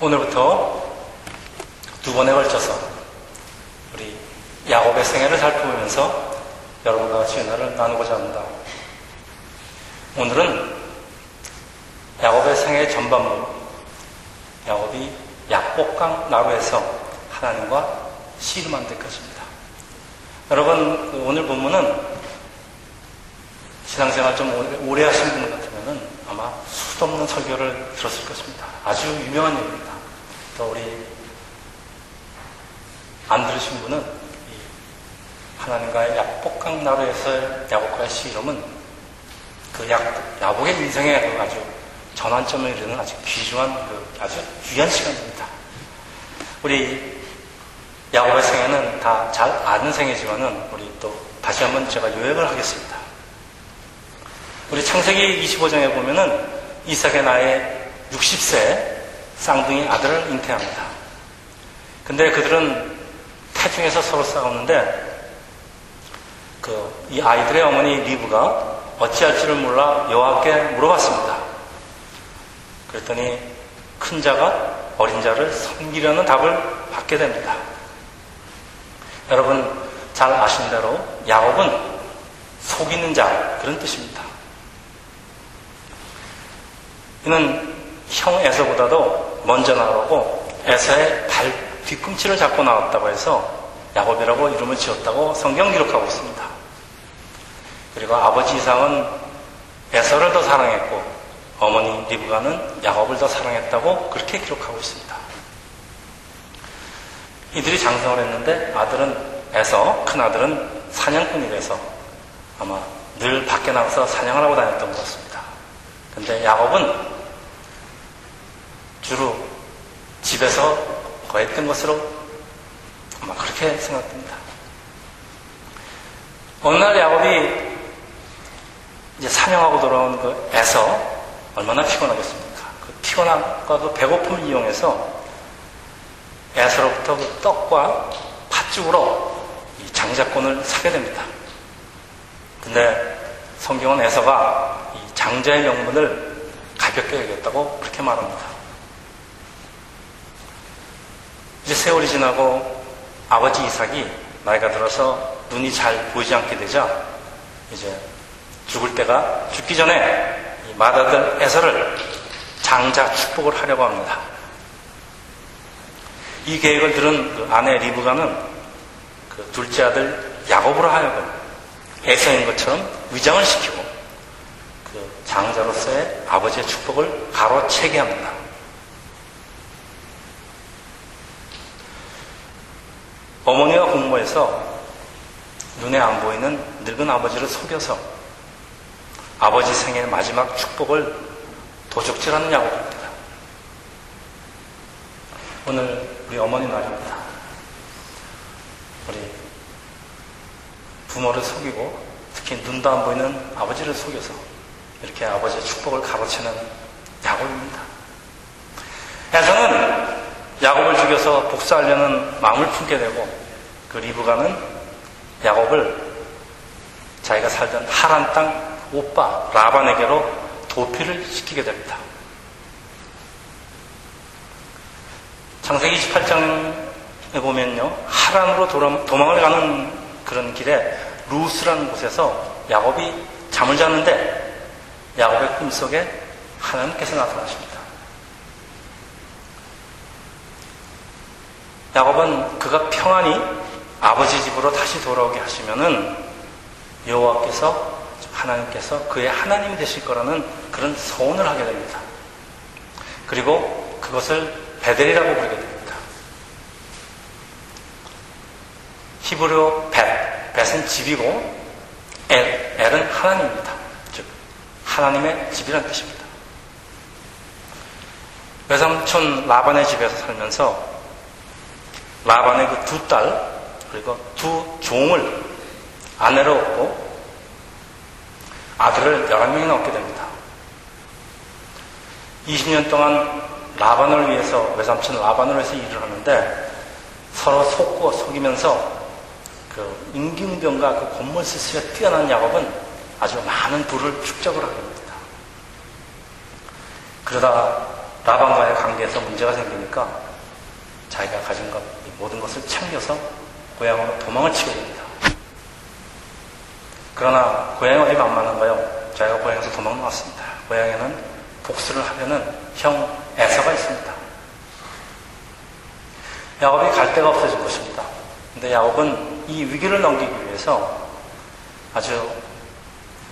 오늘부터 두 번에 걸쳐서 우리 야곱의 생애를 살펴보면서 여러분과 같이 은혜를 나누고자 합니다. 오늘은 야곱의 생애 전반부, 야곱이 약복강 나루에서 하나님과 씨름한 데까지입니다. 여러분, 그 오늘 본문은 신앙생활 좀 오래 하신 분 같으면 아마 수도 없는 설교를 들었을 것입니다. 아주 유명한 얘기입니다. 또 우리 안 들으신 분은 하나님과의 약복강 나루에서의 야곱과의 씨름은 그 약, 야곱의 인생에 그 아주 전환점을 이루는 아주 귀중한 그 아주 귀한 시간입니다. 우리 야곱의 생애는 다 잘 아는 생애지만은 우리 또 다시 한번 제가 요약을 하겠습니다. 우리 창세기 25장에 보면은 이삭의 나이 60세 쌍둥이 아들을 잉태합니다. 근데 그들은 태중에서 서로 싸우는데 그 이 아이들의 어머니 리브가 어찌할지를 몰라 여호와께 물어봤습니다. 그랬더니 큰 자가 어린 자를 섬기려는 답을 받게 됩니다. 여러분 잘 아신 대로 야곱은 속이는 자 그런 뜻입니다. 이는 형 에서보다도 먼저 나오고 에서의 발 뒤꿈치를 잡고 나왔다고 해서 야곱이라고 이름을 지었다고 성경 기록하고 있습니다. 그리고 아버지 이상은 에서를 더 사랑했고 어머니 리브가는 야곱을 더 사랑했다고 그렇게 기록하고 있습니다. 이들이 장성을 했는데 아들은 에서 큰 아들은 사냥꾼이 돼서 아마 늘 밖에 나가서 사냥을 하고 다녔던 것 같습니다. 근데 야곱은 주로 집에서 거했던 것으로 아마 그렇게 생각됩니다. 어느 날 야곱이 이제 사냥하고 돌아온 그 에서 얼마나 피곤하겠습니까? 그 피곤함과 그 배고픔을 이용해서 에서로부터 그 떡과 팥죽으로 이 장자권을 사게 됩니다. 근데 성경은 에서가 이 장자의 명분을 가볍게 여겼다고 그렇게 말합니다. 이제 세월이 지나고 아버지 이삭이 나이가 들어서 눈이 잘 보이지 않게 되자 이제 죽을 때가 죽기 전에 이 맏아들 에서를 장자 축복을 하려고 합니다. 이 계획을 들은 그 아내 리브가는 그 둘째 아들 야곱으로 하여금 에서인 것처럼 위장을 시키고 그 장자로서의 아버지의 축복을 가로채게 합니다. 어머니와 공모해서 눈에 안 보이는 늙은 아버지를 속여서 아버지 생애 마지막 축복을 도적질하는 야곱입니다. 오늘 우리 어머니 날입니다. 우리 부모를 속이고 특히 눈도 안 보이는 아버지를 속여서 이렇게 아버지의 축복을 가로채는 야곱입니다. 야성은 야곱을 죽여서 복수하려는 마음을 품게 되고 그 리브가는 야곱을 자기가 살던 하란 땅 오빠 라반에게로 도피를 시키게 됩니다. 창세기 28장에 보면요 하란으로 도망을 가는 그런 길에 루스라는 곳에서 야곱이 잠을 자는데 야곱의 꿈속에 하나님께서 나타나십니다. 야곱은 그가 평안히 아버지 집으로 다시 돌아오게 하시면은 여호와께서 하나님께서 그의 하나님이 되실 거라는 그런 소원을 하게 됩니다. 그리고 그것을 베델이라고 부르게 됩니다. 히브리어 벳, 벳은 집이고 엘, 엘은 하나님입니다. 즉 하나님의 집이란 뜻입니다. 외삼촌 라반의 집에서 살면서 라반의 그 두 딸, 그리고 두 종을 아내로 얻고 아들을 11명이나 얻게 됩니다. 20년 동안 라반을 위해서, 외삼촌 라반을 위해서 일을 하는데 서로 속고 속이면서 그 임기응변과 그 곤물스스가 뛰어난 야곱은 아주 많은 부를 축적을 하게 됩니다. 그러다가 라반과의 관계에서 문제가 생기니까 자기가 가진 것, 모든 것을 챙겨서 고향으로 도망을 치게 됩니다. 그러나 고향이 어디 만만한가요? 자기가 고향에서 도망 나왔습니다. 고향에는 복수를 하려는 형 에서가 있습니다. 야곱이 갈 데가 없어진 것입니다. 근데 야곱은 이 위기를 넘기기 위해서 아주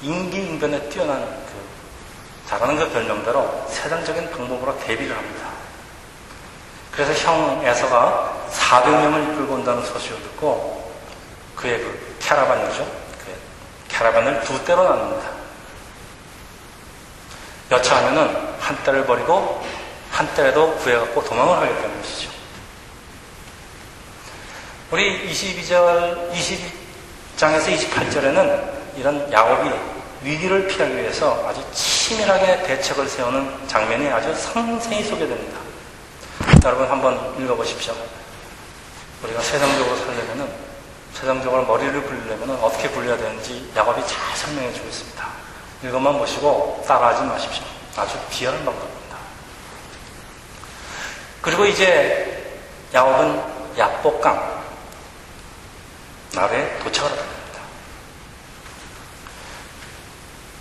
인기인변에 뛰어난 그 잘하는 그 별명대로 세상적인 방법으로 대비를 합니다. 그래서 형 에서가 400명을 이끌고 온다는 소식을 듣고 그의 그 캐라반이죠. 그 캐라반을 두 대로 나눕니다. 여차하면은 한 대를 버리고 한 대라도 구해갖고 도망을 하겠다는 것이죠. 우리 22절, 22장에서 28절에는 이런 야곱이 위기를 피하기 위해서 아주 치밀하게 대책을 세우는 장면이 아주 상세히 소개됩니다. 여러분 한번 읽어보십시오. 우리가 세상적으로 살려면은 세상적으로 머리를 굴리려면 어떻게 굴려야 되는지 야곱이 잘 설명해 주고 있습니다. 이것만 보시고 따라하지 마십시오. 아주 비열한 방법입니다. 그리고 이제 야곱은 야복강 나라에 도착을 됩니다.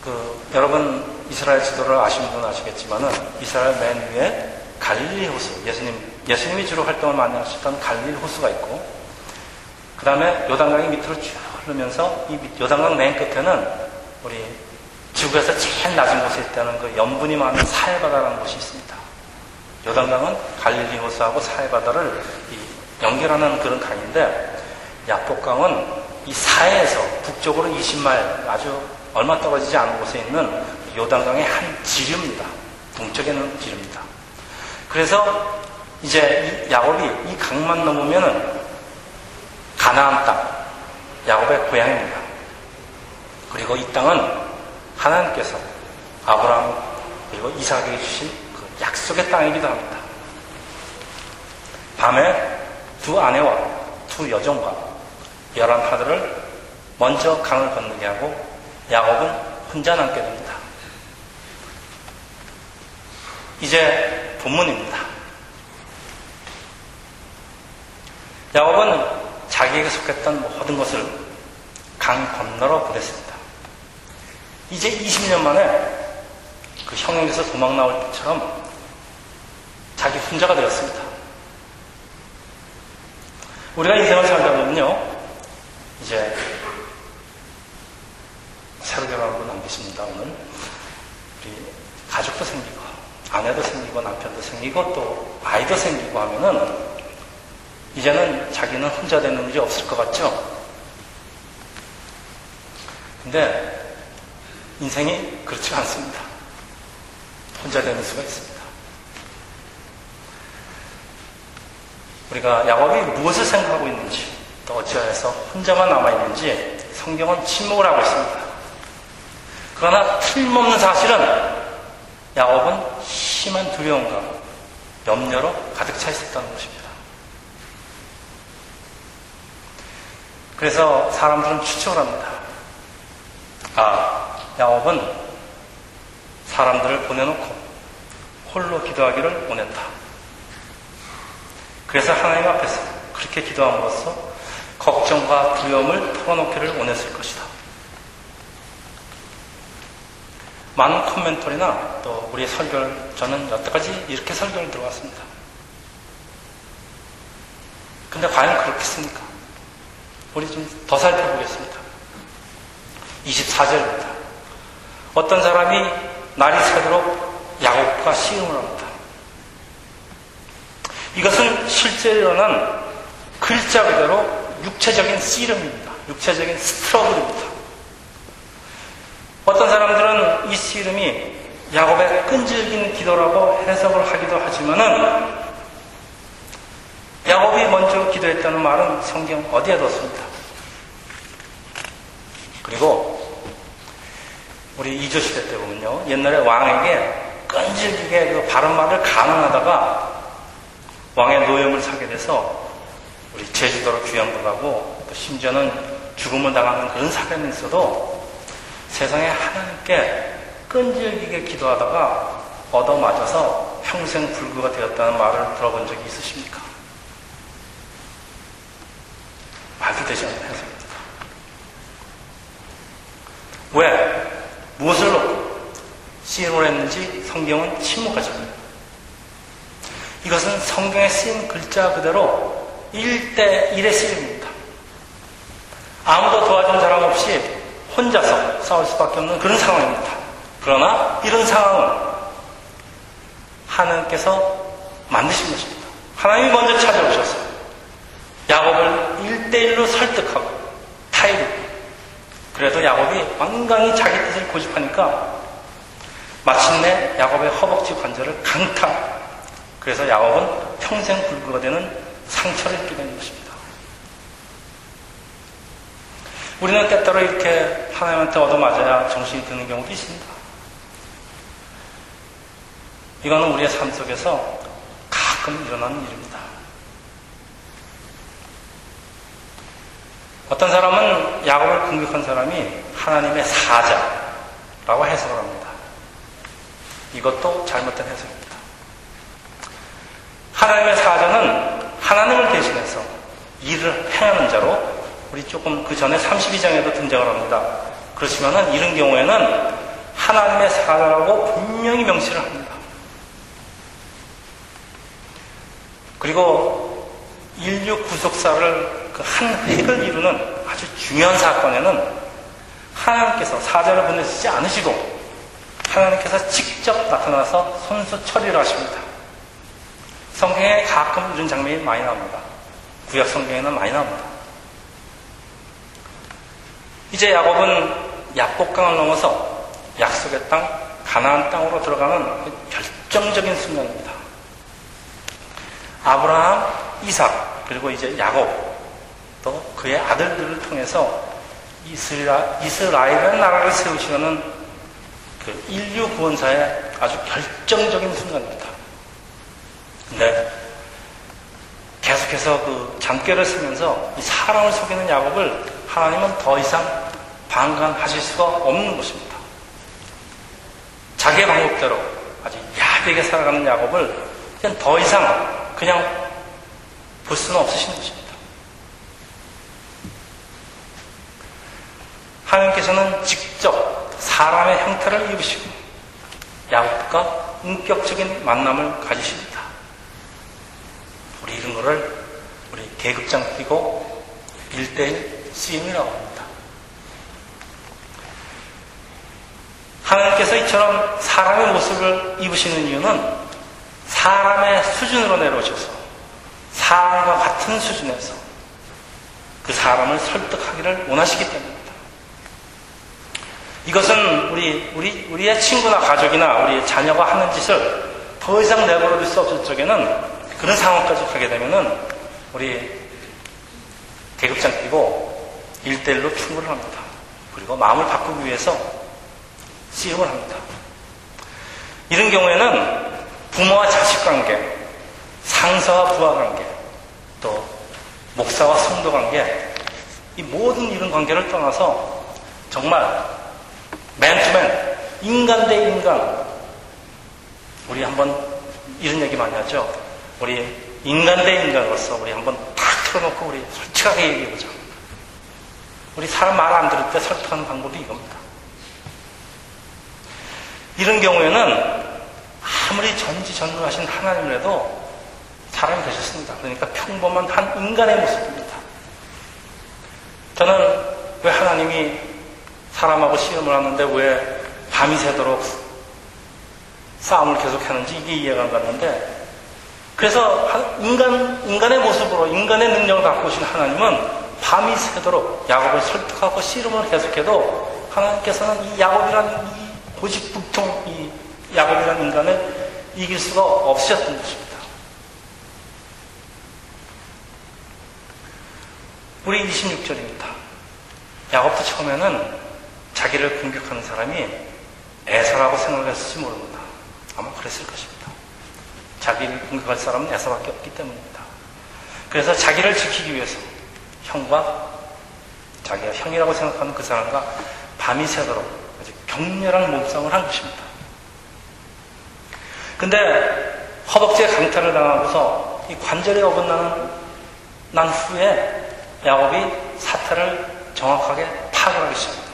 그, 여러분 이스라엘 지도를 아시는 분은 아시겠지만은 이스라엘 맨 위에 갈릴리 호수, 예수님, 예수님이 주로 활동을 많이 하셨던 갈릴리 호수가 있고, 그 다음에 요단강이 밑으로 쭉 흐르면서 이 요단강 맨 끝에는 우리 지구에서 제일 낮은 곳에 있다는 그 염분이 많은 사해바다라는 곳이 있습니다. 요단강은 갈릴리 호수하고 사해바다를 연결하는 그런 강인데, 야복강은 이 사해에서 북쪽으로 20마일 아주 얼마 떨어지지 않은 곳에 있는 요단강의 한 지류입니다. 동쪽에 있는 지류입니다. 그래서 이제 이 야곱이 이 강만 넘으면은 가나안 땅, 야곱의 고향입니다. 그리고 이 땅은 하나님께서 아브라함 그리고 이삭에게 주신 그 약속의 땅이기도 합니다. 밤에 두 아내와 두 여종과 열한 파들을 먼저 강을 건너게 하고 야곱은 혼자 남게 됩니다. 이제 본문입니다. 야곱은 자기에게 속했던 모든 것을 강 건너러 보냈습니다. 이제 20년 만에 그 형에게서 도망 나올 때처럼 자기 혼자가 되었습니다. 우리가 인생을 살다 보면요, 이제 새로 결혼한 분 남기십니다. 오늘 우리 가족도 생기고 아내도 생기고 남편도 생기고 또 아이도 생기고 하면은 이제는 자기는 혼자 되는 일이 없을 것 같죠? 근데 인생이 그렇지 않습니다. 혼자 되는 수가 있습니다. 우리가 야곱이 무엇을 생각하고 있는지 또 어찌하여서 혼자만 남아있는지 성경은 침묵을 하고 있습니다. 그러나 틀림없는 사실은 야곱은 심한 두려움과 염려로 가득 차 있었다는 것입니다. 그래서 사람들은 추측을 합니다. 아, 야곱은 사람들을 보내놓고 홀로 기도하기를 원했다. 그래서 하나님 앞에서 그렇게 기도함으로써 걱정과 두려움을 털어놓기를 원했을 것이다. 많은 코멘터리나 또 우리 설교를 저는 여태까지 이렇게 설교를 들어왔습니다. 근데 과연 그렇겠습니까? 우리 좀 더 살펴보겠습니다. 24절입니다. 어떤 사람이 날이 새도록 야곱과 씨름을 합니다. 이것은 실제 일어난 글자 그대로 육체적인 씨름입니다. 육체적인 스트러블입니다. 어떤 사람들은 이 씨름이 야곱의 끈질긴 기도라고 해석을 하기도 하지만은 야곱이 먼저 기도했다는 말은 성경 어디에도 없습니다. 그리고 우리 이조 시대 때 보면요. 옛날에 왕에게 끈질기게 그 바른 말을 가능하다가 왕의 노염을 사게 돼서 우리 제주도로 귀양도 가고 또 심지어는 죽음을 당하는 그런 사건이 있어도 세상에 하나님께 끈질기게 기도하다가 얻어맞아서 평생 불구가 되었다는 말을 들어본 적이 있으십니까? 말도 되지 않는 해석입니다. 왜? 무엇을 놓고 씨름을 했는지 성경은 침묵하죠. 이것은 성경에 쓰인 글자 그대로 1대1의 씨름입니다. 아무도 도와준 사람 없이 혼자서 싸울 수밖에 없는 그런 상황입니다. 그러나 이런 상황은 하나님께서 만드신 것입니다. 하나님이 먼저 찾아오셔서 야곱을 1대1로 설득하고 타이르 그래도 야곱이 완강히 자기 뜻을 고집하니까 마침내 야곱의 허벅지 관절을 강타 그래서 야곱은 평생 불구가 되는 상처를 입게 되는 것입니다. 우리는 때때로 이렇게 하나님한테 얻어맞아야 정신이 드는 경우도 있습니다. 이거는 우리의 삶 속에서 가끔 일어나는 일입니다. 어떤 사람은 야곱을 공격한 사람이 하나님의 사자라고 해석을 합니다. 이것도 잘못된 해석입니다. 하나님의 사자는 하나님을 대신해서 일을 행하는 자로 우리 조금 그 전에 32장에도 등장을 합니다. 그렇지만은 이런 경우에는 하나님의 사자라고 분명히 명시를 합니다. 그리고 인류 구속사를 그 한 획을 이루는 아주 중요한 사건에는 하나님께서 사자를 보내시지 않으시고 하나님께서 직접 나타나서 손수 처리를 하십니다. 성경에 가끔 이런 장면이 많이 나옵니다. 구약 성경에는 많이 나옵니다. 이제 야곱은 약복강을 넘어서 약속의 땅, 가나안 땅으로 들어가는 그 결정적인 순간입니다. 아브라함, 이삭, 그리고 이제 야곱, 또 그의 아들들을 통해서 이스라, 이스라엘의 나라를 세우시려는 그 인류 구원사의 아주 결정적인 순간입니다. 근데 계속해서 그 잠결을 쓰면서 이 사람을 속이는 야곱을 하나님은 더 이상 방관하실 수가 없는 것입니다. 자기의 방법대로 아주 야비하게 살아가는 야곱을 더 이상 그냥 볼 수는 없으신 것입니다. 하나님께서는 직접 사람의 형태를 입으시고 야곱과 인격적인 만남을 가지십니다. 우리 이런 거를 우리 계급장 뛰고 일대일 쓰임이라고 합니다. 하나님께서 이처럼 사람의 모습을 입으시는 이유는 사람의 수준으로 내려오셔서 사람과 같은 수준에서 그 사람을 설득하기를 원하시기 때문입니다. 이것은 우리, 우리, 우리의 친구나 가족이나 우리 자녀가 하는 짓을 더 이상 내버려 둘 수 없을 적에는 그런 상황까지 가게 되면은 우리 계급장 끼고 일대일로 충고를 합니다. 그리고 마음을 바꾸기 위해서 씨름을 합니다. 이런 경우에는 부모와 자식 관계, 상사와 부하 관계, 또 목사와 성도 관계, 이 모든 이런 관계를 떠나서 정말 맨투맨, 인간 대 인간. 우리 한번 이런 얘기 많이 하죠. 우리 인간 대 인간으로서 우리 한번 탁 틀어놓고 우리 솔직하게 얘기해보자. 우리 사람 말 안 들을 때 설득하는 방법이 이겁니다. 이런 경우에는 아무리 전지전능하신 하나님이라도 사람이 되셨습니다. 그러니까 평범한 한 인간의 모습입니다. 저는 왜 하나님이 사람하고 시험을 하는데 왜 밤이 새도록 싸움을 계속하는지 이게 이해가 안 갔는데 그래서 인간, 인간의 모습으로 인간의 능력을 갖고 오신 하나님은 밤이 새도록 야곱을 설득하고 씨름을 계속해도 하나님께서는 이 야곱이라는 이 고집불통 이 야곱이라는 인간을 이길 수가 없으셨던 것입니다. 우리 26절입니다. 야곱도 처음에는 자기를 공격하는 사람이 에서라고 생각했을지 모릅니다. 아마 그랬을 것입니다. 자기를 공격할 사람은 에서밖에 없기 때문입니다. 그래서 자기를 지키기 위해서 형과 자기가 형이라고 생각하는 그 사람과 밤이 새도록 아주 격렬한 몸싸움을 한 것입니다. 근데 허벅지에 강타를 당하고서 이 관절이 어긋나는 난 후에 야곱이 사태를 정확하게 파악하기 시작합니다.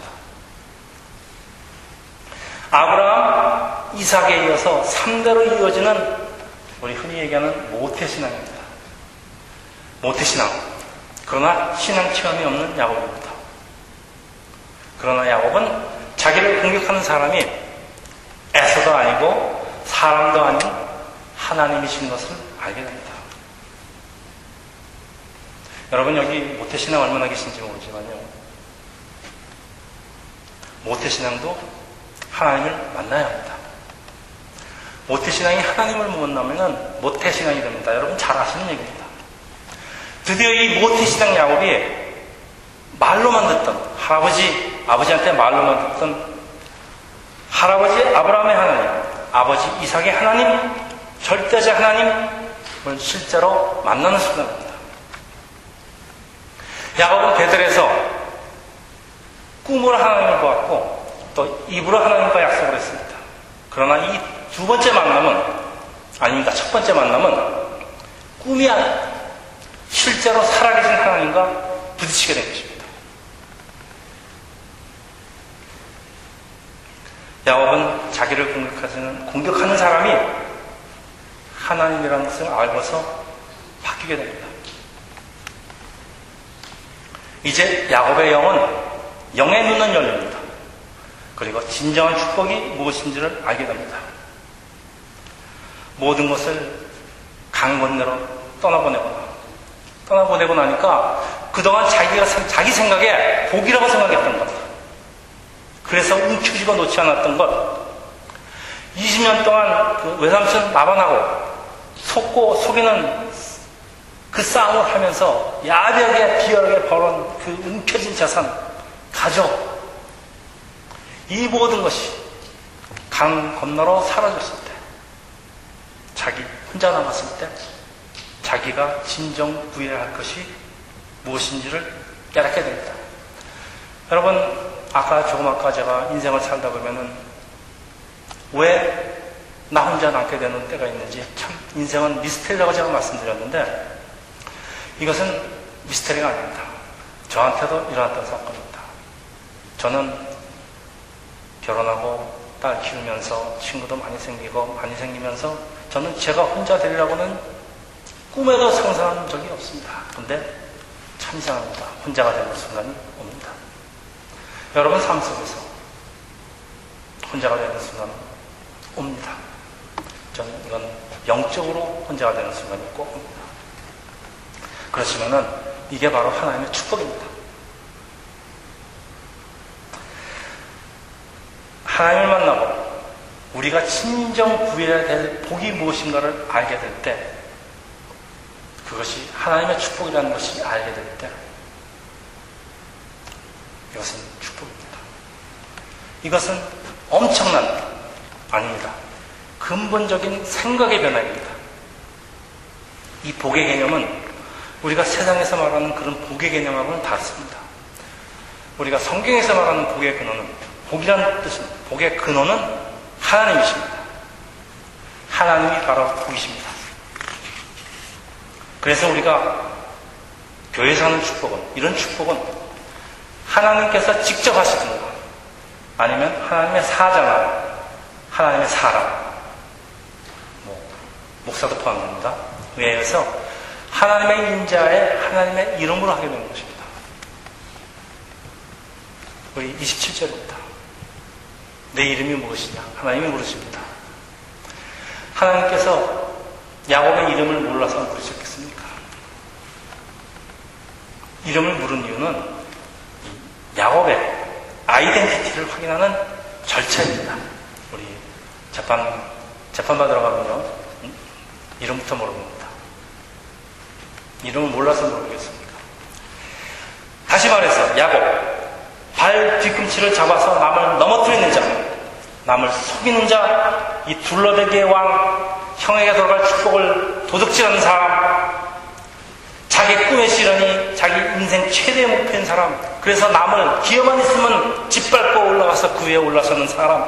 아브라함, 이삭에 이어서 3대로 이어지는 우리 흔히 얘기하는 모태신앙입니다. 모태신앙. 그러나 신앙 체험이 없는 야곱입니다. 그러나 야곱은 자기를 공격하는 사람이 에서도 아니고 사람도 아닌 하나님이신 것을 알게 됩니다. 여러분 여기 모태신앙 얼마나 계신지 모르지만요. 모태신앙도 하나님을 만나야 합니다. 모태신앙이 하나님을 못 만나면 모태신앙이 됩니다. 여러분 잘 아시는 얘기입니다. 드디어 이 모태신앙 야곱이 말로만 듣던 할아버지, 아버지한테 말로만 듣던 할아버지 아브라함의 하나님, 아버지 이삭의 하나님, 절대자 하나님을 실제로 만나는 순간입니다. 야곱은 베들에서 꿈으로 하나님을 보았고 또 입으로 하나님과 약속을 했습니다. 그러나 이 두 번째 만남은 아닙니다. 첫 번째 만남은 꿈이 아니라 실제로 살아계신 하나님과 부딪히게 된 것입니다. 야곱은 자기를 공격하는, 공격하는 사람이 하나님이라는 것을 알고서 바뀌게 됩니다. 이제 야곱의 영은 영의 눈은 열립니다. 그리고 진정한 축복이 무엇인지를 알게 됩니다. 모든 것을 강 건너로 떠나보내거나 떠나보내고 나니까 그동안 자기가 자기 생각에 복이라고 생각했던 것 그래서 움켜쥐고 놓지 않았던 것 20년 동안 그 외삼촌 나반하고 속고 속이는 그 싸움을 하면서 야비하게 비열하게 벌은 그 움켜진 자산 가족 이 모든 것이 강 건너로 사라졌을 때 자기 혼자 남았을 때 자기가 진정 구해야 할 것이 무엇인지를 깨닫게 됩니다. 여러분, 아까 조금 아까 제가 인생을 살다 보면은 왜 나 혼자 남게 되는 때가 있는지 참 인생은 미스테리라고 제가 말씀드렸는데 이것은 미스테리가 아닙니다. 저한테도 일어났던 사건입니다. 저는 결혼하고 딸 키우면서 친구도 많이 생기고 많이 생기면서 저는 제가 혼자 되리라고는 꿈에도 상상한 적이 없습니다. 근데 참 이상합니다. 혼자가 되는 순간이. 여러분 삶 속에서 혼자가 되는 순간은 옵니다. 저는 이건 영적으로 혼자가 되는 순간이 꼭 옵니다. 그렇지만은 이게 바로 하나님의 축복입니다. 하나님을 만나고 우리가 진정 구해야 될 복이 무엇인가를 알게 될 때, 그것이 하나님의 축복이라는 것이 알게 될 때, 이것은. 이것은 엄청난, 아닙니다. 근본적인 생각의 변화입니다. 이 복의 개념은 우리가 세상에서 말하는 그런 복의 개념하고는 다릅니다. 우리가 성경에서 말하는 복의 근원은 복이라는 뜻입니다. 복의 근원은 하나님이십니다. 하나님이 바로 복이십니다. 그래서 우리가 교회에서 하는 축복은, 이런 축복은 하나님께서 직접 하시든가, 아니면 하나님의 사자나 하나님의 사람, 뭐, 목사도 포함됩니다. 의해서 하나님의 인자에 하나님의 이름으로 하게 되는 것입니다. 우리 27절입니다. 내 이름이 무엇이냐? 하나님이 물으십니다. 하나님께서 야곱의 이름을 몰라서 물으셨겠습니까? 이름을 물은 이유는 야곱의 아이덴티티 를 확인하는 절차입니다. 우리 재판, 재판받으러 가면요. 이름부터 물어봅니다. 이름을 몰라서 물어보겠습니까? 다시 말해서 야곱, 발 뒤꿈치를 잡아서 남을 넘어뜨리는 자, 남을 속이는 자, 이 둘러대기의 왕, 형에게 돌아갈 축복을 도둑질하는 사람, 자기 꿈의 실현이 자기 인생 최대의 목표인 사람, 그래서 남을 기어만 있으면 짓밟고 올라가서 그 위에 올라서는 사람,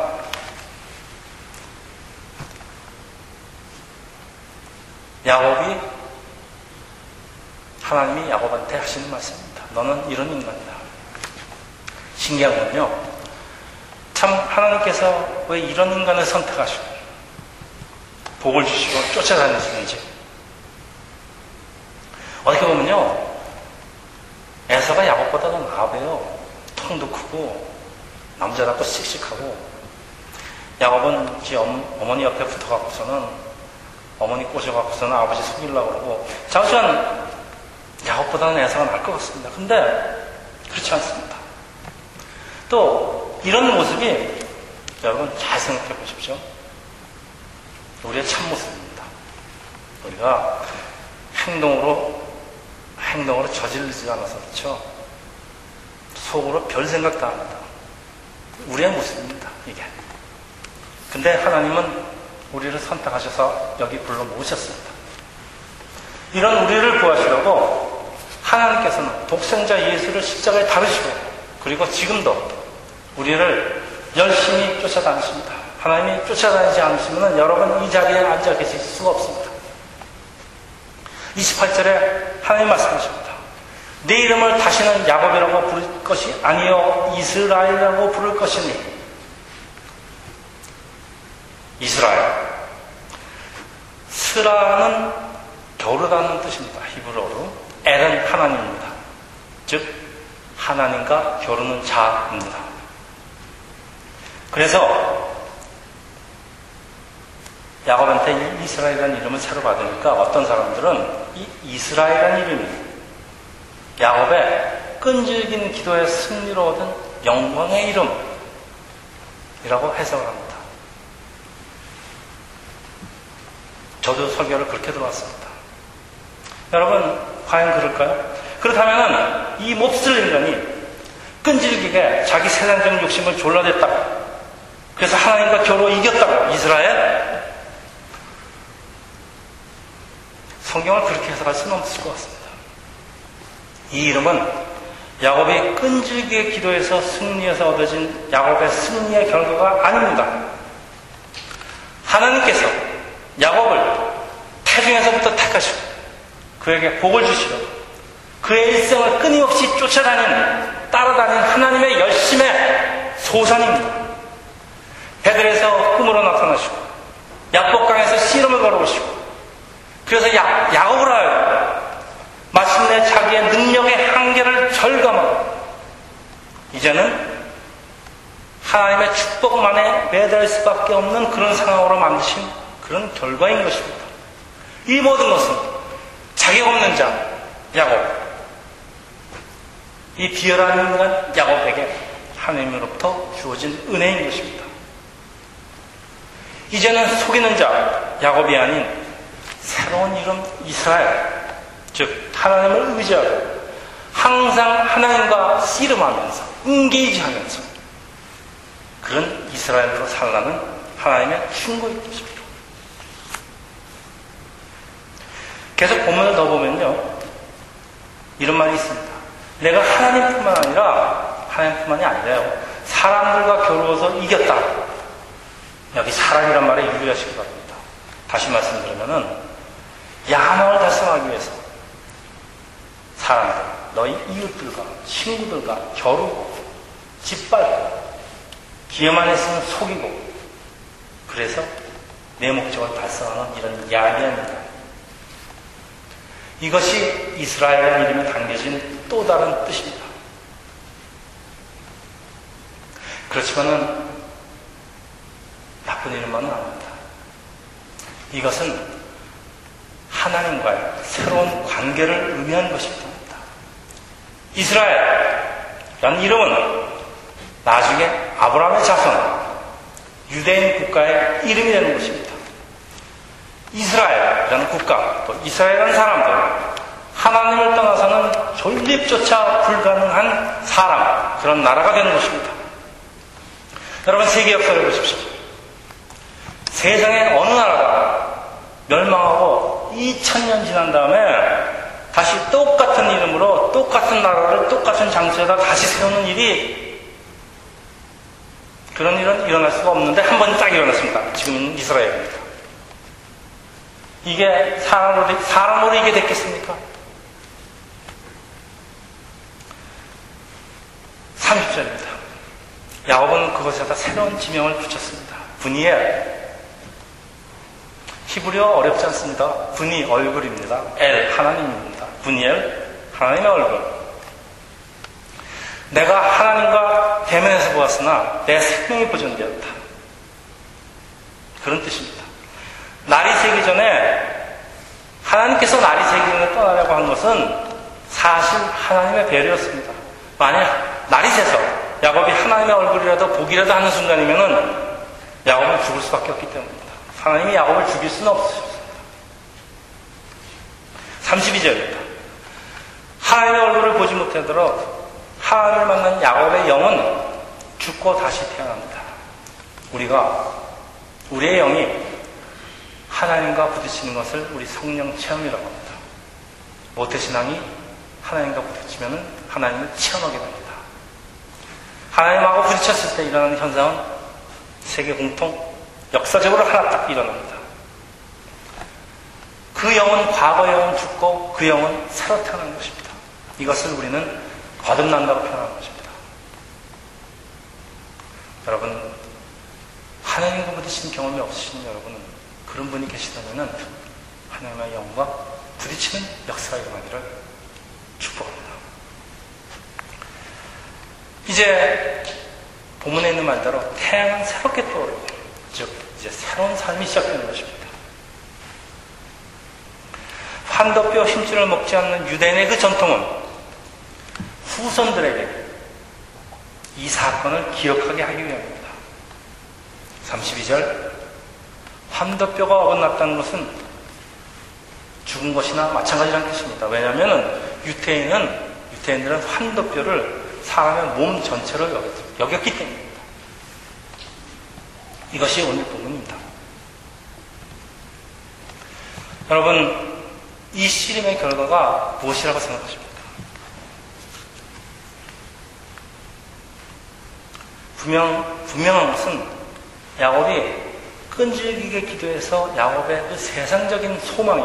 야곱이 하나님이 야곱한테 하시는 말씀입니다. 너는 이런 인간이다. 신기한 건요. 참 하나님께서 왜 이런 인간을 선택하시고 복을 주시고 쫓아다니시는지 어떻게 보면요. 에서가 야곱보다는 나아요. 통도 크고 남자답고 씩씩하고 야곱은 지 어머니 옆에 붙어갖고서는 어머니 꼬셔갖고서는 아버지 속이려고 그러고 자우지만 야곱보다는 에서가 나을 것 같습니다. 근데 그렇지 않습니다. 또 이런 모습이 여러분 잘 생각해 보십시오. 우리의 참모습입니다. 우리가 행동으로 행동으로 저지르지 않아서 그렇죠. 속으로 별 생각도 안 합니다. 우리의 모습입니다. 이게. 근데 하나님은 우리를 선택하셔서 여기 불러 모으셨습니다. 이런 우리를 구하시려고 하나님께서는 독생자 예수를 십자가에 다루시고 그리고 지금도 우리를 열심히 쫓아다니십니다. 하나님이 쫓아다니지 않으시면 여러분 이 자리에 앉아 계실 수가 없습니다. 28절에 하나님 말씀하십니다. 내 이름을 다시는 야곱이라고 부를 것이 아니요 이스라엘이라고 부를 것이니 이스라엘 스라는 겨루다는 뜻입니다. 히브리어로 엘은 하나님입니다. 즉 하나님과 겨루는 자입니다. 그래서 야곱한테 이스라엘이라는 이름을 새로 받으니까 어떤 사람들은 이 이스라엘이라는 이름이 야곱의 끈질긴 기도의 승리로 얻은 영광의 이름이라고 해석을 합니다. 저도 설교를 그렇게 들어왔습니다. 여러분, 과연 그럴까요? 그렇다면 이 몹쓸 인간이 끈질기게 자기 세상적인 욕심을 졸라댔다고 그래서 하나님과 겨루 이겼다고 이스라엘 성경을 그렇게 해석할 수는 없을 것 같습니다. 이 이름은 야곱이 끈질기게 기도해서 승리해서 얻어진 야곱의 승리의 결과가 아닙니다. 하나님께서 야곱을 태중에서부터 택하시고 그에게 복을 주시고 그의 일생을 끊임없이 쫓아다니는 따라다니는 하나님의 열심의 소산입니다. 베들에서 꿈으로 나타나시고 약복강에서 씨름을 걸어오시고 그래서 야, 야곱을 하여 마침내 자기의 능력의 한계를 절감하고 이제는 하나님의 축복만에 매달 수밖에 없는 그런 상황으로 만드신 그런 결과인 것입니다. 이 모든 것은 자격 없는 자, 야곱. 이 비열한 인간 야곱에게 하나님으로부터 주어진 은혜인 것입니다. 이제는 속이는 자, 야곱이 아닌 새로운 이름 이스라엘, 즉 하나님을 의지하고 항상 하나님과 씨름하면서 응게이지하면서 그런 이스라엘로 살라는 하나님의 충고인 것입니다. 계속 본문을 더 보면요. 이런 말이 있습니다. 내가 하나님뿐만 아니라, 하나님뿐만이 아니라요. 사람들과 겨루어서 이겼다. 여기 사람이란 말에 유의하시기 바랍니다. 다시 말씀드리면은, 야망을 달성하기 위해서 사람들, 너희 이웃들과 친구들과 겨루고, 짓밟고, 기회만 했으면 속이고, 그래서 내 목적을 달성하는 이런 야비한 이것이 이스라엘의 이름에 담겨진 또 다른 뜻입니다. 그렇지만은 나쁜 이름만은 아닙니다. 이것은 하나님과의 새로운 관계를 의미하는 것입니다. 이스라엘이라는 이름은 나중에 아브라함의 자손, 유대인 국가의 이름이 되는 것입니다. 이스라엘이라는 국가, 또 이스라엘이라는 사람들, 하나님을 떠나서는 존립조차 불가능한 사람, 그런 나라가 되는 것입니다. 여러분, 세계 역사를 보십시오. 세상의 어느 나라가 멸망하고 2000년 지난 다음에 다시 똑같은 이름으로 똑같은 나라를 똑같은 장소에다 다시 세우는 일이 그런 일은 일어날 수가 없는데 한 번 딱 일어났습니다. 지금 이스라엘입니다. 이게 사람으로, 사람으로 이게 됐겠습니까? 30절입니다. 야곱은 그것에다 새로운 지명을 붙였습니다. 분이엘. 히브리어 어렵지 않습니다. 분이 얼굴입니다. 엘, 하나님입니다. 분이엘, 하나님의 얼굴. 내가 하나님과 대면에서 보았으나 내 생명이 보존되었다. 그런 뜻입니다. 날이 새기 전에 하나님께서 날이 새기 전에 떠나려고 한 것은 사실 하나님의 배려였습니다. 만약 날이 새서 야곱이 하나님의 얼굴이라도 보기라도 하는 순간이면은 야곱은 죽을 수밖에 없기 때문입니다. 하나님이 야곱을 죽일 수는 없으셨습니다. 32절입니다. 하나님의 얼굴을 보지 못하도록 하나님을 만난 야곱의 영은 죽고 다시 태어납니다. 우리가 우리의 영이 하나님과 부딪히는 것을 우리 성령 체험이라고 합니다. 모태신앙이 하나님과 부딪히면 하나님을 체험하게 됩니다. 하나님하고 부딪혔을 때 일어나는 현상은 세계 공통, 역사적으로 하나 딱 일어납니다. 그 영은 과거 영은 죽고 그 영은 새로 태어난 것입니다. 이것을 우리는 거듭난다고 표현하는 것입니다. 여러분, 하나님과 부딪히는 경험이 없으신 여러분은 그런 분이 계시다면 하나님의 영과 부딪히는 역사가 일어나기를 축복합니다. 이제 본문에 있는 말대로 태양은 새롭게 떠오르고 즉 이제 새로운 삶이 시작되는 것입니다. 환도뼈 힘줄을 먹지 않는 유대인의 그 전통은 후손들에게 이 사건을 기억하게 하기 위함입니다. 32절 환도뼈가 어긋났다는 것은 죽은 것이나 마찬가지라는 뜻입니다. 왜냐하면 유태인은 유태인들은 환도뼈를 사람의 몸 전체를 여겼기 때문입니다. 이것이 오늘 본문입니다. 여러분, 이 씨름의 결과가 무엇이라고 생각하십니까? 분명, 분명한 것은 야곱이 끈질기게 기도해서 야곱의 그 세상적인 소망이,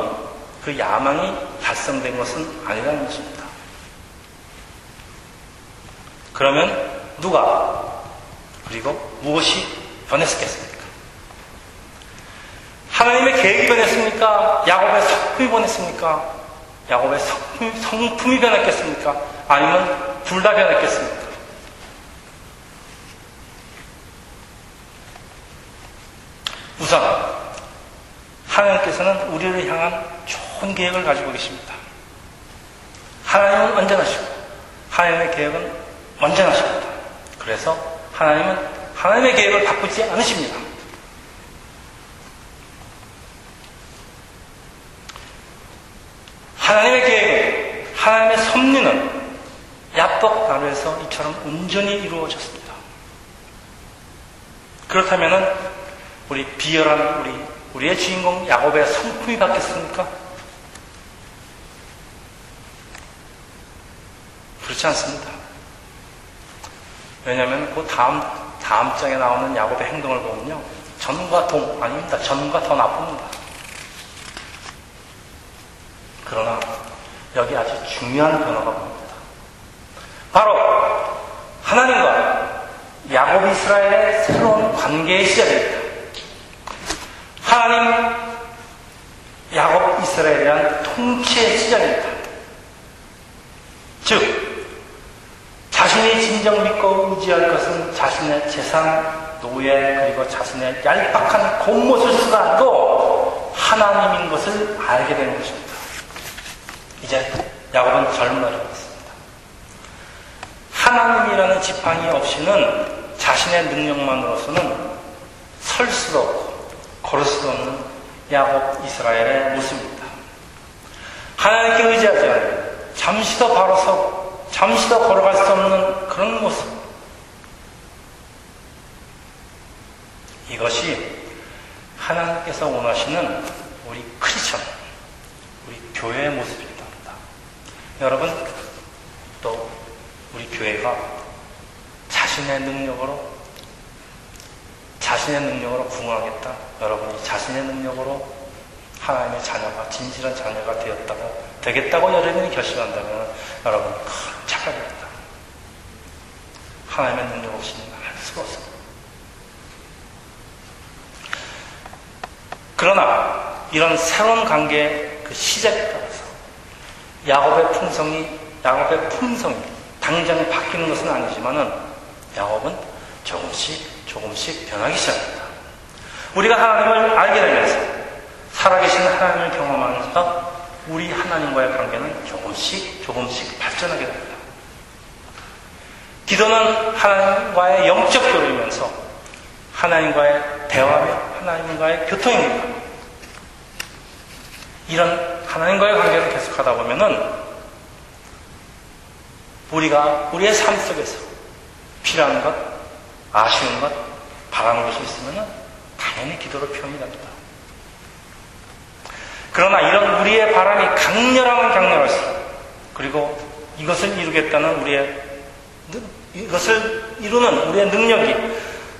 그 야망이 달성된 것은 아니라는 것입니다. 그러면 누가 그리고 무엇이 변했겠습니까? 하나님의 계획이 변했습니까? 야곱의 성품이 변했습니까? 야곱의 성품, 성품이 변했겠습니까? 아니면 둘 다 변했겠습니까? 우선 하나님께서는 우리를 향한 좋은 계획을 가지고 계십니다. 하나님은 언제나시고 하나님의 계획은 언제나십니다. 그래서 하나님은 하나님의 계획을 바꾸지 않으십니다. 하나님의 계획은 하나님의 섭리는 야복 나루에서 이처럼 온전히 이루어졌습니다. 그렇다면 우리 비열한 우리 우리의 주인공 야곱의 성품이 바뀌었습니까? 그렇지 않습니다. 왜냐하면 그 다음 다음 장에 나오는 야곱의 행동을 보면요 전과 동 아닙니다. 전과 더 나쁩니다. 그러나 여기 아주 중요한 변화가 보입니다. 바로 하나님과 야곱 이스라엘의 새로운 관계의 시작입니다. 하나님 야곱 이스라엘이란 통치의 시작입니다. 즉 자신이 진정 믿고 의지할 것은 자신의 재산, 노예, 그리고 자신의 얄팍한 겉모습을 쓰고 하나님인 것을 알게 되는 것입니다. 이제 야곱은 젊은아를 받습니다. 하나님이라는 지팡이 없이는 자신의 능력만으로서는 설 수도 없고 걸을 수도 없는 야곱 이스라엘의 모습입니다. 하나님께 의지하지 않으면 잠시 더 바로 서고 잠시 더 걸어갈 수 없는 그런 모습. 이것이 하나님께서 원하시는 우리 크리스천, 우리 교회의 모습이기도 합니다. 여러분, 또 우리 교회가 자신의 능력으로 자신의 능력으로 부흥하겠다. 여러분이 자신의 능력으로 하나님의 자녀가 진실한 자녀가 되었다고 되겠다고 여러분이 결심한다면 여러분 큰 착각입니다. 하나님의 능력 없이는 할 수가 없습니다. 그러나 이런 새로운 관계의 그 시작에 따라서 야곱의 풍성이 야곱의 품성이 당장 바뀌는 것은 아니지만은 야곱은 조금씩 조금씩 변하기 시작합니다. 우리가 하나님을 알게 되면서 살아계신 하나님을 경험하면서 우리 하나님과의 관계는 조금씩 조금씩 발전하게 됩니다. 기도는 하나님과의 영적 교류이면서 하나님과의 대화며 하나님과의 교통입니다. 이런 하나님과의 관계를 계속하다 보면은 우리가 우리의 삶 속에서 필요한 것, 아쉬운 것, 바라는 것이 있으면 당연히 기도로 표현이 됩니다. 그러나 이런 우리의 바람이 강렬하면 강렬할수록 그리고 이것을 이루겠다는 우리의 이것을 이루는 우리의 능력이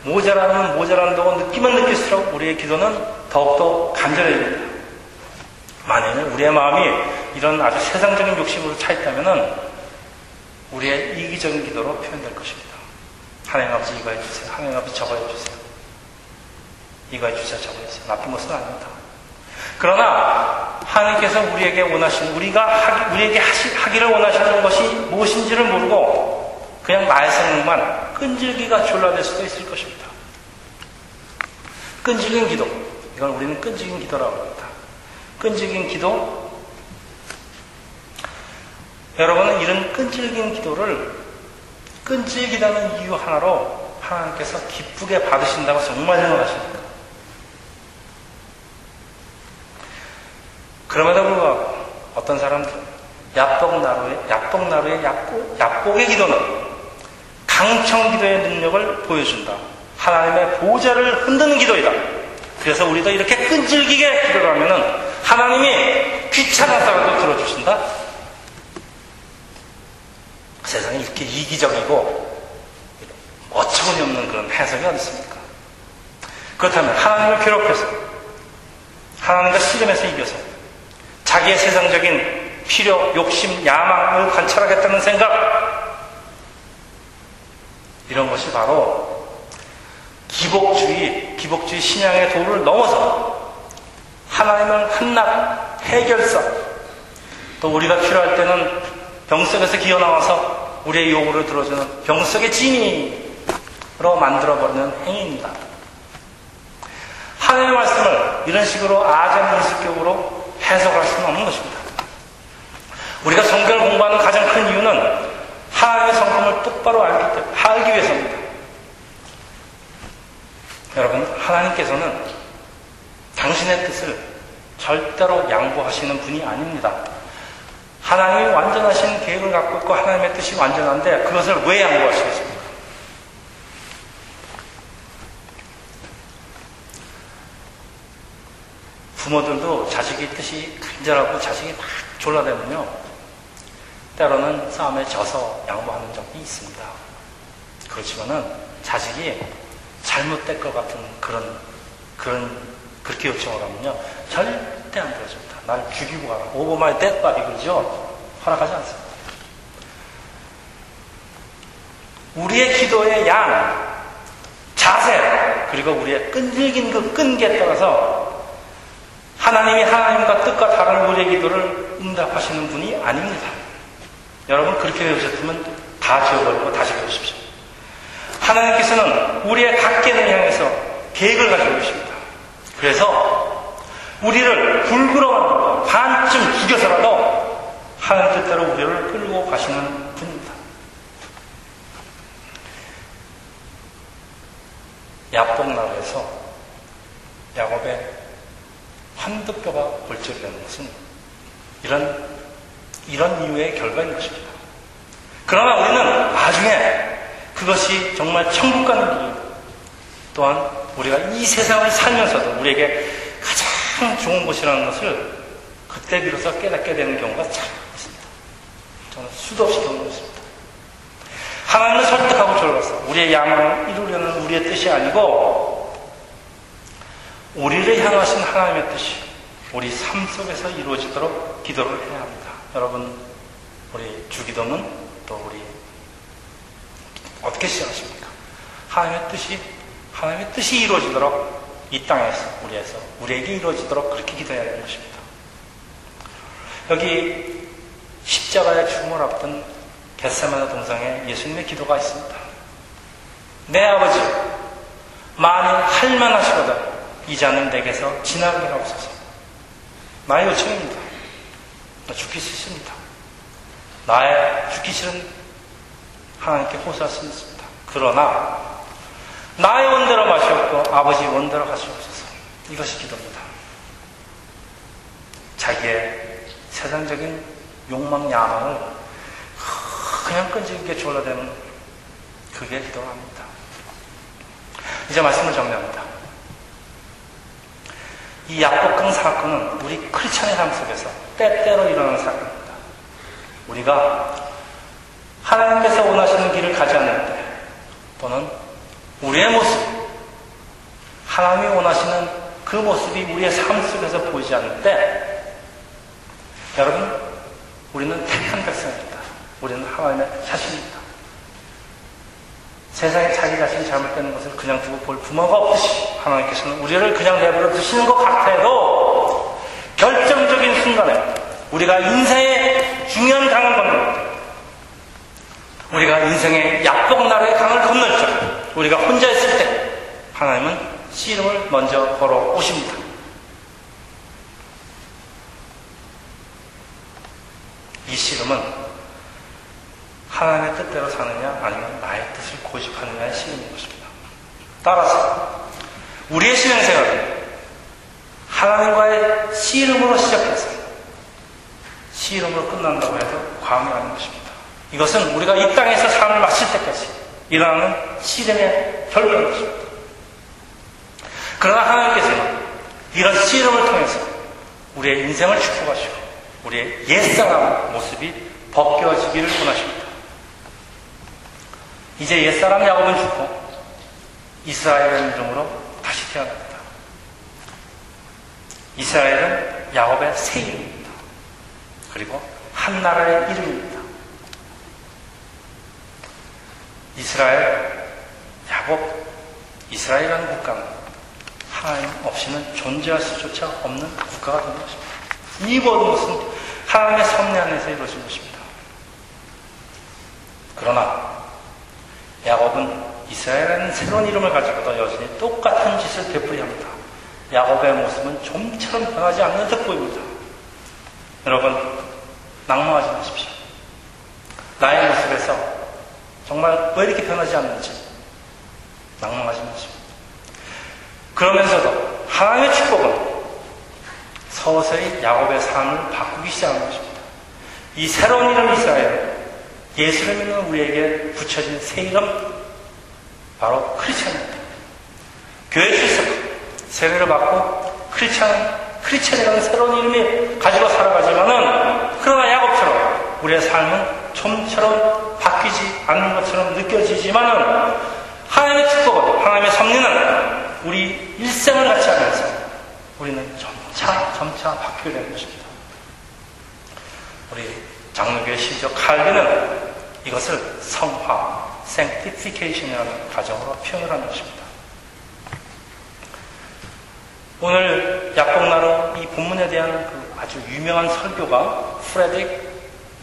모자라면 모자란다고 느끼면 느낄수록 우리의 기도는 더욱더 간절해집니다. 만약에 우리의 마음이 이런 아주 세상적인 욕심으로 차 있다면 우리의 이기적인 기도로 표현될 것입니다. 하나님 아버지 이거 해주세요. 하나님 아버지 저거 해주세요. 이거 해주세요. 저거 해주세요. 나쁜 것은 아닙니다. 그러나 하나님께서 우리에게 원하시는 우리가 하기, 우리에게 하시, 하기를 원하시는 것이 무엇인지를 모르고 그냥 생각만 끈질기가 졸라될 수도 있을 것입니다. 끈질긴 기도. 이걸 우리는 끈질긴 기도라고 합니다. 끈질긴 기도. 여러분은 이런 끈질긴 기도를 끈질기다는 이유 하나로 하나님께서 기쁘게 받으신다고 정말 생각하십니까? 그럼에도 불구하고 어떤 사람들은 야복나루의, 야복나루의 약복, 약복의 기도는 강청 기도의 능력을 보여준다. 하나님의 보좌를 흔드는 기도이다. 그래서 우리도 이렇게 끈질기게 기도를 하면은 하나님이 귀찮아서라도 들어주신다? 세상에 이렇게 이기적이고 어처구니 없는 그런 해석이 어디 있습니까? 그렇다면 하나님을 괴롭혀서 하나님과 씨름해서 이겨서 자기의 세상적인 필요, 욕심, 야망을 관찰하겠다는 생각 이런 것이 바로 기복주의, 기복주의 신앙의 도를 넘어서 하나님을 한낱 해결사 또 우리가 필요할 때는 병석에서 기어나와서 우리의 요구를 들어주는 병석의 지니로 만들어버리는 행위입니다. 하나님의 말씀을 이런 식으로 아전인식격으로 해석할 수는 없는 것입니다. 우리가 성경을 공부하는 가장 큰 이유는 하나님의 성품을 똑바로 알기, 때문에, 알기 위해서입니다. 여러분, 하나님께서는 당신의 뜻을 절대로 양보하시는 분이 아닙니다. 하나님이 완전하신 계획을 갖고 있고 하나님의 뜻이 완전한데 그것을 왜 양보하시겠습니까? 부모들도 자식의 뜻이 간절하고 자식이 막 졸라대면요. 때로는 싸움에 져서 양보하는 적이 있습니다. 그렇지만은 자식이 잘못될 것 같은 그런, 그런, 그렇게 요청을 하면요. 절대 안 들어줍니다. 날 죽이고 가라. Over my dead body 그러죠? 허락하지 않습니다. 우리의 기도의 양, 자세, 그리고 우리의 끈질긴 그 끈기에 따라서 하나님이 하나님과 뜻과 다른 우리의 기도를 응답하시는 분이 아닙니다. 여러분 그렇게 배우셨으면 다 지워버리고 다시 배우십시오. 하나님께서는 우리의 각계를 향해서 계획을 가지고 계십니다. 그래서 우리를 불구러 만들고 반쯤 죽여서라도 하나님 뜻대로 우리를 끌고 가시는 분입니다. 야복나루에서 야곱의 한두 뼈가 골절이 되는 것은 이런, 이런 이유의 결과인 것입니다. 그러나 우리는 나중에 그것이 정말 천국 가는 길 또한 우리가 이 세상을 살면서도 우리에게 가장 좋은 곳이라는 것을 그때 비로소 깨닫게 되는 경우가 참 많습니다. 저는 수도 없이 경험을 했습니다. 하나님을 설득하고 졸라서 우리의 야망을 이루려는 우리의 뜻이 아니고 우리를 향하신 하나님의 뜻이 우리 삶 속에서 이루어지도록 기도를 해야 합니다. 여러분, 우리 주기도는 또 우리 어떻게 시작하십니까? 하나님의 뜻이, 하나님의 뜻이 이루어지도록 이 땅에서, 우리에서, 우리에게 이루어지도록 그렇게 기도해야 하는 것입니다. 여기 십자가의 죽음을 앞둔 겟세마네 동상에 예수님의 기도가 있습니다. 내 아버지, 만일 할만하시거든 이 잔을 내게서 지나게 하옵소서. 나의 요청입니다. 나 죽기 싫습니다. 나의 죽기 싫은 하나님께 호소할 수 있습니다. 그러나 나의 원대로 마시옵고 아버지 원대로 가시옵소서. 이것이 기도입니다. 자기의 세상적인 욕망, 야망을 그냥 끈질기게 졸라대는 그게 기도가 합니다. 이제 말씀을 정리합니다. 이 약복강 사건은 우리 크리스천의 삶 속에서 때때로 일어나는 사건입니다. 우리가 하나님께서 원하시는 길을 가지 않을 때 또는 우리의 모습, 하나님이 원하시는 그 모습이 우리의 삶 속에서 보이지 않을 때 여러분 우리는 택한 백성입니다. 우리는 하나님의 자신입니다. 세상에 자기 자신이 잘못되는 것을 그냥 두고 볼 부모가 없듯이 하나님께서는 우리를 그냥 내버려 두시는 것 같아도 결정적인 순간에 우리가 인생의 중요한 강을 건널 때 우리가 인생의 약복나루의 강을 건널 때 우리가 혼자 있을 때 하나님은 씨름을 먼저 걸어 오십니다. 이 씨름은 하나님의 뜻대로 사느냐 아니면 나의 뜻을 고집하느냐의 시름인 것입니다. 따라서 우리의 신앙생활은 하나님과의 씨름으로 시작해서 씨름으로 끝난다고 해도 과언이 아닌 것입니다. 이것은 우리가 이 땅에서 삶을 마칠 때까지 일어나는 씨름의 결과인 것입니다. 그러나 하나님께서는 이런 씨름을 통해서 우리의 인생을 축복하시고 우리의 옛사람 모습이 벗겨지기를 원하십니다. 이제 옛사람 야곱은 죽고 이스라엘의 이름으로 다시 태어납니다. 이스라엘은 야곱의 새 이름입니다. 그리고 한 나라의 이름입니다. 이스라엘, 야곱, 이스라엘이라는 국가는 하나님 없이는 존재할 수조차 없는 국가가 된 것입니다. 이 모든 것은 하나님의 섭리 안에서 이루어진 것입니다. 그러나 야곱은 이스라엘이라는 새로운 이름을 가지고도 여전히 똑같은 짓을 되풀이합니다. 야곱의 모습은 좀처럼 변하지 않는 듯 보입니다. 여러분, 낭망하지 마십시오. 나의 모습에서 정말 왜 이렇게 변하지 않는지 낭망하지 마십시오. 그러면서도 하나님의 축복은 서서히 야곱의 삶을 바꾸기 시작하는 것입니다. 이 새로운 이름 이스라엘, 믿는 우리에게 붙여진 새 이름 바로 크리스천입니다. 교회 출석, 세례를 받고 크리스천, 크리스천이라는 새로운 이름이 가지고 살아가지만은 그러나 야곱처럼 우리의 삶은 좀처럼 바뀌지 않는 것처럼 느껴지지만은 하나님의 축복은 하나님의 섭리는 우리 일생을 같이 하면서 우리는 점차 점차 바뀌게 되는 것입니다. 우리 장로교의 시적 칼빈은 이것을 성화, sanctification이라는 가정으로 표현을 하는 것입니다. 오늘 약복나루 이 본문에 대한 그 아주 유명한 설교가 프레딕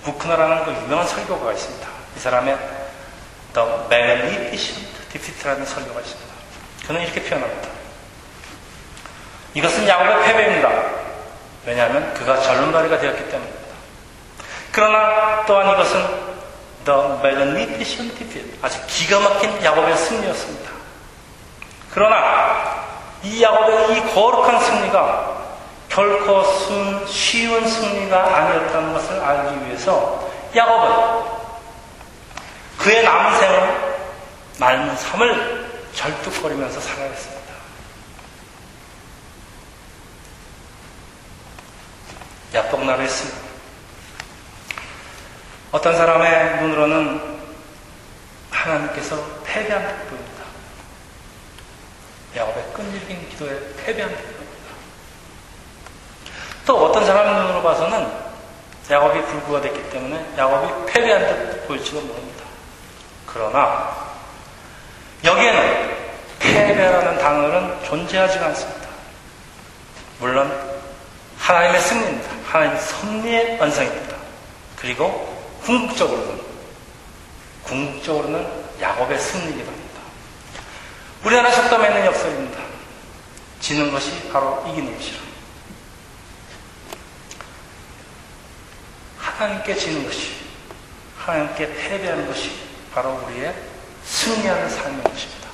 부크너라는 그 유명한 설교가 있습니다. 이 사람의 The Magnificent Defeat라는 설교가 있습니다. 그는 이렇게 표현합니다. 이것은 야곱의 패배입니다. 왜냐하면 그가 절름발이가 되었기 때문입니다. 그러나 또한 이것은 The Magnificent Defeat. 아주 기가 막힌 야곱의 승리였습니다. 그러나 이 야곱의 이 거룩한 승리가 결코 순, 쉬운 승리가 아니었다는 것을 알기 위해서 야곱은 그의 남은 생을 남은 삶을 절뚝거리면서 살아야 했습니다. 야복나루의 승리. 어떤 사람의 눈으로는 하나님께서 패배한 듯 보입니다. 야곱의 끈질긴 기도에 패배한 듯 보입니다. 또 어떤 사람 눈으로 봐서는 야곱이 불구가 됐기 때문에 야곱이 패배한 듯 보일지도 모릅니다. 그러나 여기에는 패배라는 단어는 존재하지가 않습니다. 물론 하나님의 승리입니다. 하나님의 섭리의 완성입니다. 그리고 궁극적으로는 궁극적으로는 야곱의 승리이기도 합니다. 우리나라 속담에 있는 역설입니다. 지는 것이 바로 이기는 것이라. 하나님께 지는 것이, 하나님께 패배하는 것이 바로 우리의 승리하는 삶인 것입니다.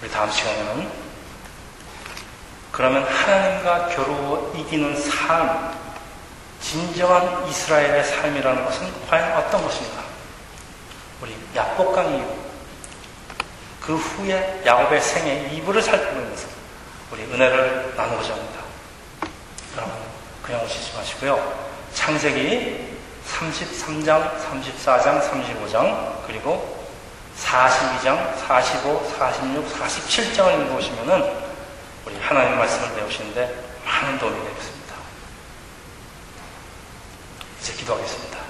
우리 다음 시간에는 그러면 하나님과 겨루어 이기는 삶, 진정한 이스라엘의 삶이라는 것은 과연 어떤 것인가? 우리 야복강 이후, 그 후에 야곱의 생애 이부를 살펴보면서 우리 은혜를 나누고자 합니다. 여러분, 그냥 오시지 마시고요. 창세기 33장, 34장, 35장, 그리고 42장, 45, 46, 47장을 읽어보시면은 우리 하나님 말씀을 배우시는데 많은 도움이 되겠습니다. 이제 기도하겠습니다.